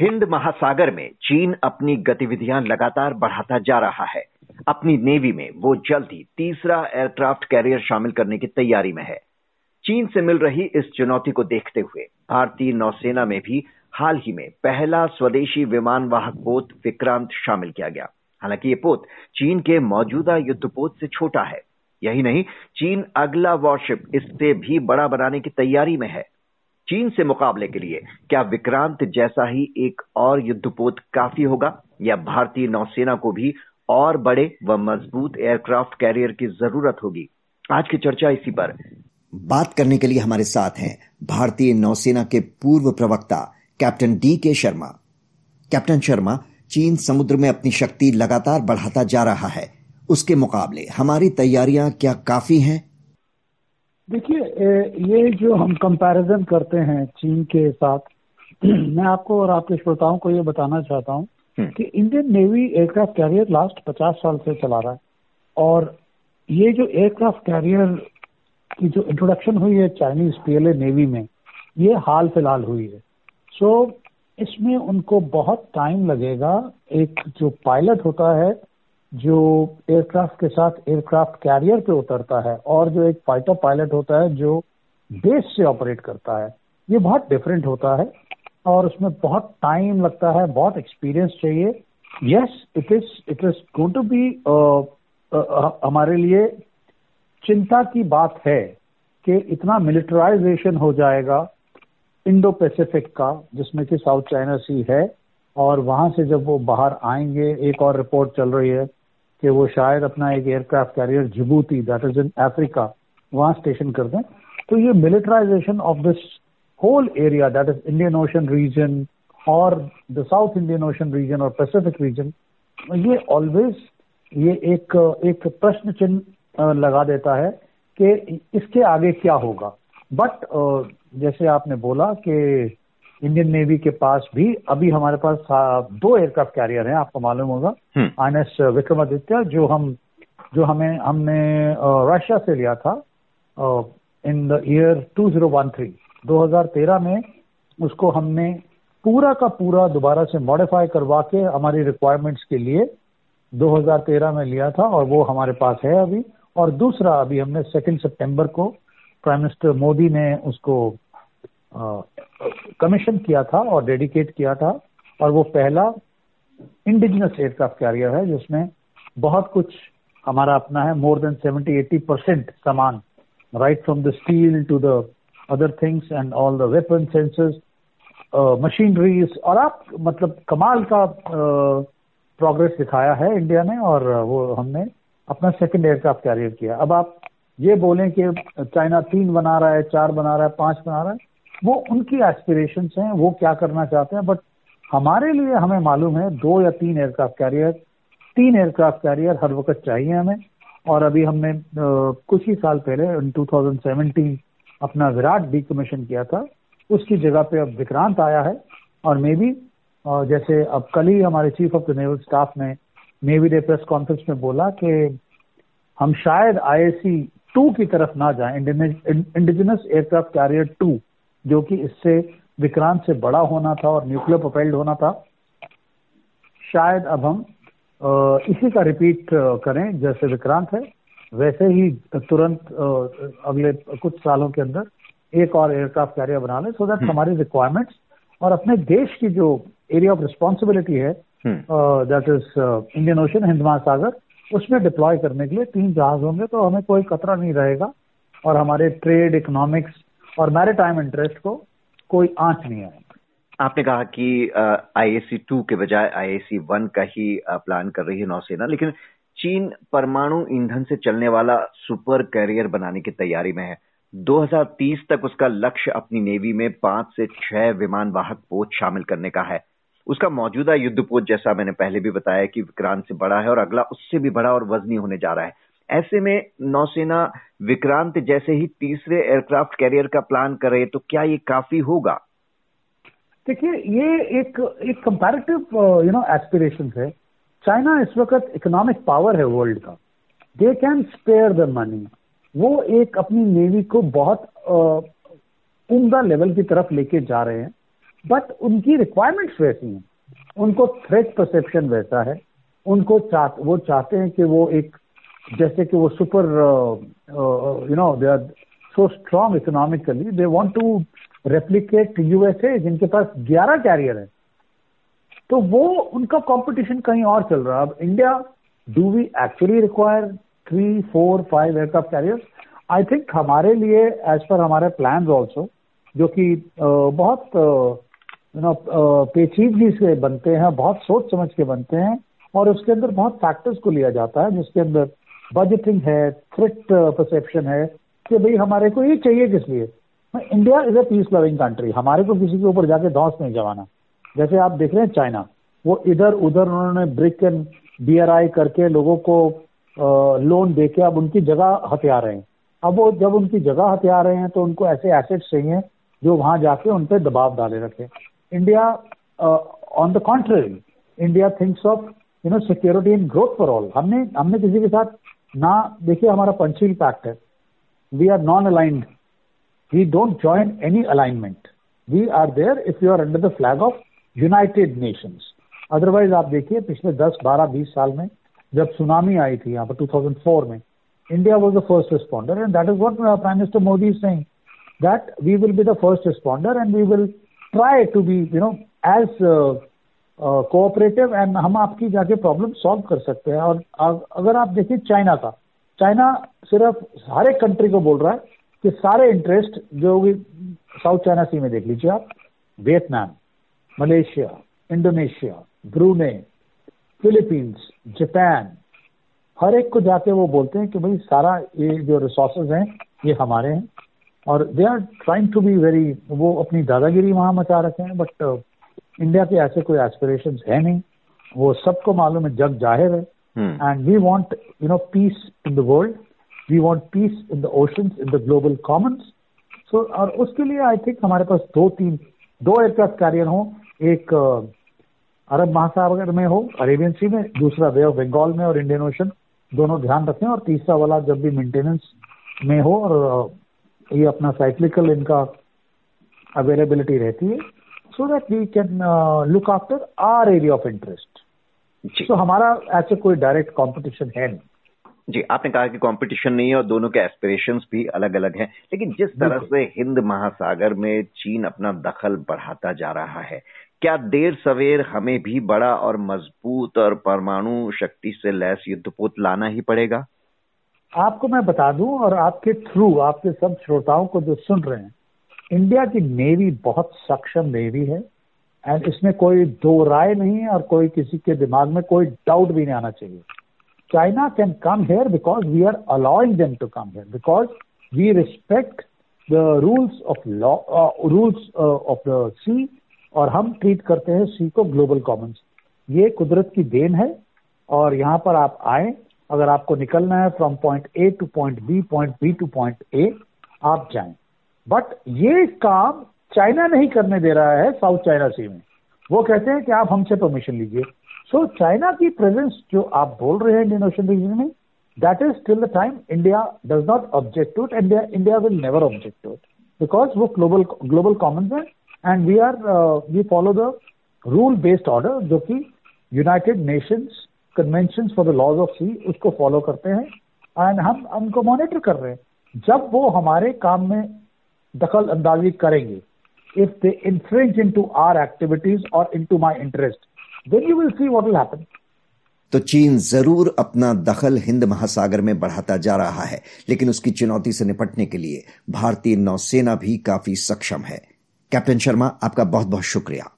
हिंद महासागर में चीन अपनी गतिविधियाँ लगातार बढ़ाता जा रहा है। अपनी नेवी में वो जल्द ही तीसरा एयरक्राफ्ट कैरियर शामिल करने की तैयारी में है। चीन से मिल रही इस चुनौती को देखते हुए भारतीय नौसेना में भी हाल ही में पहला स्वदेशी विमान वाहक पोत विक्रांत शामिल किया गया। हालाँकि ये पोत चीन के मौजूदा युद्धपोत से छोटा है। यही नहीं, चीन अगला वॉरशिप इससे भी बड़ा बनाने की तैयारी में है। चीन से मुकाबले के लिए, क्या विक्रांत जैसा ही एक और युद्धपोत काफ़ी होगा? या भारतीय नौसेना को भी और बड़े व मज़बूत एयरक्राफ्ट कैरियर की ज़रूरत होगी? आज की चर्चा इसी पर। बात करने के लिए हमारे साथ हैं भारतीय नौसेना के पूर्व प्रवक्ता, कैप्टन डी के शर्मा। कैप्टन शर्मा, चीन समुद्र में अपनी शक्ति लगातार बढ़ाता जा रहा है। उसके मुकाबले हमारी तैयारियाँ क्या काफ़ी हैं? देखिए ये जो हम कंपैरिजन करते हैं चीन के साथ मैं आपको और आपके श्रोताओं को ये बताना चाहता हूँ हम्म। कि Indian navy aircraft carrier last 50 साल से चला रहा है। और ये जो एयरक्राफ्ट कैरियर की जो इंट्रोडक्शन हुई है चाइनीज़ पीएलए नेवी में ये हाल फ़िलहाल हुई है। सो so, इसमें उनको बहुत टाइम लगेगा। एक जो पायलट होता है जो एयरक्राफ्ट के साथ एयरक्राफ्ट कैरियर पे उतरता है और जो एक फाइटर पायलट होता है जो बेस से ऑपरेट करता है, ये बहुत डिफरेंट होता है और उसमें बहुत टाइम लगता है, बहुत एक्सपीरियंस चाहिए। Yes it is it is going to be हमारे लिए चिंता की बात है कि इतना मिलिटराइजेशन हो जाएगा इंडो पैसिफिक का, जिसमें कि साउथ चाइना सी है और वहाँ से जब वो बाहर आएँगे, एक और रिपोर्ट चल रही है कि वो शायद अपना एक aircraft carrier Djibouti that is in Africa वहाँ स्टेशन कर दें। तो ये militarization of this whole area that is Indian Ocean region और the south Indian Ocean region और पैसिफिक रीजन ये ऑलवेज ये एक एक प्रश्न चिन्ह लगा देता है कि इसके आगे क्या होगा। बट जैसे आपने बोला कि इंडियन नेवी के पास भी अभी हमारे पास दो एयरक्राफ्ट कैरियर हैं आपको मालूम होगा। आई एस विक्रमादित्य जो हम जो हमें हमने रशिया से लिया था इन द ईयर 2013 2013 में उसको हमने पूरा का पूरा दोबारा से मॉडिफाई करवा के हमारी रिक्वायरमेंट्स के लिए 2013 में लिया था और वो हमारे पास है अभी। और दूसरा अभी हमने सेकेंड सितंबर को प्राइम मिनिस्टर मोदी ने उसको कमीशन किया था और डेडिकेट किया था और वो पहला इंडिजिनस एयरक्राफ्ट कैरियर है जिसमें बहुत कुछ हमारा अपना है more than seventy eighty percent सामान right from the steel to the other things and all the weapon sensors machineries और आप मतलब कमाल का प्रोग्रेस uh, दिखाया है इंडिया ने और वो हमने अपना सेकेंड एयरक्राफ्ट कैरियर किया। अब आप ये बोलें कि चाइना तीन बना रहा है चार बना रहा है पाँच बना रहा है वो उनकी एस्पिरेशन हैं, वो क्या करना चाहते हैं बट हमारे लिए हमें मालूम है दो या तीन एयरक्राफ्ट कैरियर तीन एयरक्राफ्ट कैरियर हर वक्त चाहिए हमें, और अभी हमने कुछ ही साल पहले इन 2017 अपना विराट डिकमीशन किया था, उसकी जगह पे अब विक्रांत आया है, और मे बी जैसे अब कल ही हमारे chief of the naval staff ने नेवी डे प्रेस कॉन्फ्रेंस में बोला कि हम शायद आईएसी टू की तरफ़ ना जाएँ इंडिजिनस एयरक्राफ्ट कैरियर टू जो कि इससे विक्रांत से बड़ा होना था और न्यूक्लियर प्रोपेल्ड होना था। शायद अब हम इसी का रिपीट करें जैसे विक्रांत है वैसे ही तुरंत अगले कुछ सालों के अंदर एक और एयरक्राफ्ट कैरियर बना लें सो दैट हमारी रिक्वायरमेंट्स और अपने देश की जो एरिया ऑफ़ रिस्पॉन्सिबिलिटी है that is Indian Ocean Hind महासागर उसमें डिप्लॉय करने के लिए तीन जहाज़ होंगे तो हमें कोई खतरा नहीं रहेगा और हमारे ट्रेड इकोनॉमिक्स और मैरिटाइम इंटरेस्ट को कोई आँच नहीं आएगा आपने कहा कि आईएसी टू के बजाय आईएसी वन का ही प्लान कर रही है नौसेना, लेकिन चीन परमाणु ईंधन से चलने वाला सुपर कैरियर बनाने की तैयारी में है। 2030 तक उसका लक्ष्य अपनी नेवी में पाँच से छह विमान वाहक पोत शामिल करने का है। उसका मौजूदा युद्ध पोत जैसा मैंने पहले भी बताया कि विक्रांत से बड़ा है और अगला उससे भी बड़ा और वजनी होने जा रहा है। ऐसे में नौसेना विक्रांत जैसे ही तीसरे एयरक्राफ्ट कैरियर का प्लान करे तो क्या ये काफ़ी होगा? देखिए ये एक एक कंपैरेटिव यू नो एस्पिरेशन है। चाइना इस वक्त इकोनॉमिक पावर है वर्ल्ड का। They can spare the money वो एक अपनी नेवी को बहुत uh, उमदा लेवल की तरफ़ लेके जा रहे हैं। बट उनकी रिक्वायरमेंट्स वैसी हैं। उनको थ्रेट परसेप्शन वैसा है। उनको चाह वो चाहते हैं कि वो एक जैसे कि वो super you know they are so strong economically they want to replicate USA जिनके पास 11 कैरियर है। तो वो उनका कंपटीशन कहीं और चल रहा है। अब India do we actually require three four five aircraft carrier I think हमारे लिए एज पर हमारे प्लान ऑल्सो जो कि बहुत यू नो पेचीदगी से बनते हैं, बहुत सोच समझ के बनते हैं, और उसके अंदर बहुत फैक्टर्स को लिया जाता है, जिसके अंदर बजटिंग है थ्रेट परसेप्शन है कि भाई हमारे को ये चाहिए किस लिए? India is a peace loving country हमारे को किसी के ऊपर जाके धौस नहीं जमाना। जैसे आप देख रहे हैं चाइना वो इधर उधर उन्होंने ब्रिक एंड बी करके लोगों को लोन दे के अब उनकी जगह हथिया रहे हैं। अब वो जब उनकी जगह हथिया रहे हैं तो उनको ऐसे एसेट्स चाहिए जो वहाँ जाके उन पर दबाव डाले रखे। India on the contrary India thinks of you know security in growth for all हमने हमने किसी के साथ ना देखिए हमारा पंचील पैक्ट है। We are non aligned we don't join any alignment we are there if you are under the flag of United Nations otherwise आप देखिए पिछले 10, 12, 20 साल में जब सुनामी आई थी यहाँ पर 2004 में India was the first responder and that is what prime minister Modi saying that we will be the first responder and we will try to be you know as cooperative and हम आपकी जाके problem solve कर सकते हैं। और अगर आप देखिए चाइना का, चाइना सिर्फ़ हर एक कंट्री को बोल रहा है कि सारे इंटरेस्ट जो भी साउथ चाइना सी में देख लीजिए आप Vietnam Malaysia Indonesia Brunei Philippines Japan हर एक को जाके वो बोलते हैं कि भाई सारा ये जो रिसोर्सेज हैं, ये हमारे हैं। और they are trying to be very वो अपनी दादागिरी वहाँ मचा रखे हैं बट इंडिया uh, के ऐसे कोई एस्पिरेशन है नहीं। वो सबको मालूम है जग ज़ाहिर है। And we want you know peace in the world we want peace in the ocean in the global commons so और उसके लिए आई थिंक हमारे पास दो तीन दो एयरक्राफ्ट कैरियर हो। एक अरब महासागर में हो अरेबियन सी में दूसरा वे ऑफ़ बंगाल में और इंडियन ओशन दोनों ध्यान रखें। और तीसरा वाला जब भी मेंटेनेंस में हो और ये अपना साइक्लिकल इनका अवेलेबिलिटी रहती है so that we can look after our area of interest तो हमारा ऐसे कोई डायरेक्ट कंपटीशन है नहीं। जी आपने कहा कि कंपटीशन नहीं है और दोनों के एस्पिरेशंस भी अलग अलग हैं। लेकिन जिस तरह से हिंद महासागर में चीन अपना दखल बढ़ाता जा रहा है क्या देर सवेर हमें भी बड़ा और मज़बूत और परमाणु शक्ति से लैस युद्धपोत लाना ही पड़ेगा? आपको मैं बता दूँ और आपके थ्रू आपके सब श्रोताओं को जो सुन रहे हैं इंडिया की नेवी बहुत सक्षम नेवी है एंड इसमें कोई दो राय नहीं है और कोई किसी के दिमाग में कोई डाउट भी नहीं आना चाहिए। China can come here because we are allowing them to come here because we respect the rules of law rules of the sea और हम ट्रीट करते हैं सी को ग्लोबल कॉमन्स ये कुदरत की देन है, और यहाँ पर आप आए, अगर आपको निकलना है from point A to point B point B to point A आप जाएँ। बट ये काम चाइना नहीं करने दे रहा है साउथ चाइना सी में। वो कहते हैं कि आप हमसे परमिशन लीजिए। सो चाइना की प्रेजेंस जो आप बोल रहे हैं इंडियन ओशन रीजन में that is till the time India does not object to it India India will never object to it because वो ग्लोबल ग्लोबल कॉमन है and we are we follow the rule based order जो कि United Nations convention for the laws of sea उसको follow करते हैं। And हम उनको monitor कर रहे हैं। जब वो हमारे काम में दखल अंदाजी करेंगे। If they infringe in to our activities और in to my interest then you will see what will happen तो चीन ज़रूर अपना दखल हिंद महासागर में बढ़ाता जा रहा है, लेकिन उसकी चुनौती से निपटने के लिए भारतीय नौसेना भी काफ़ी सक्षम है। कैप्टन शर्मा, आपका बहुत बहुत शुक्रिया।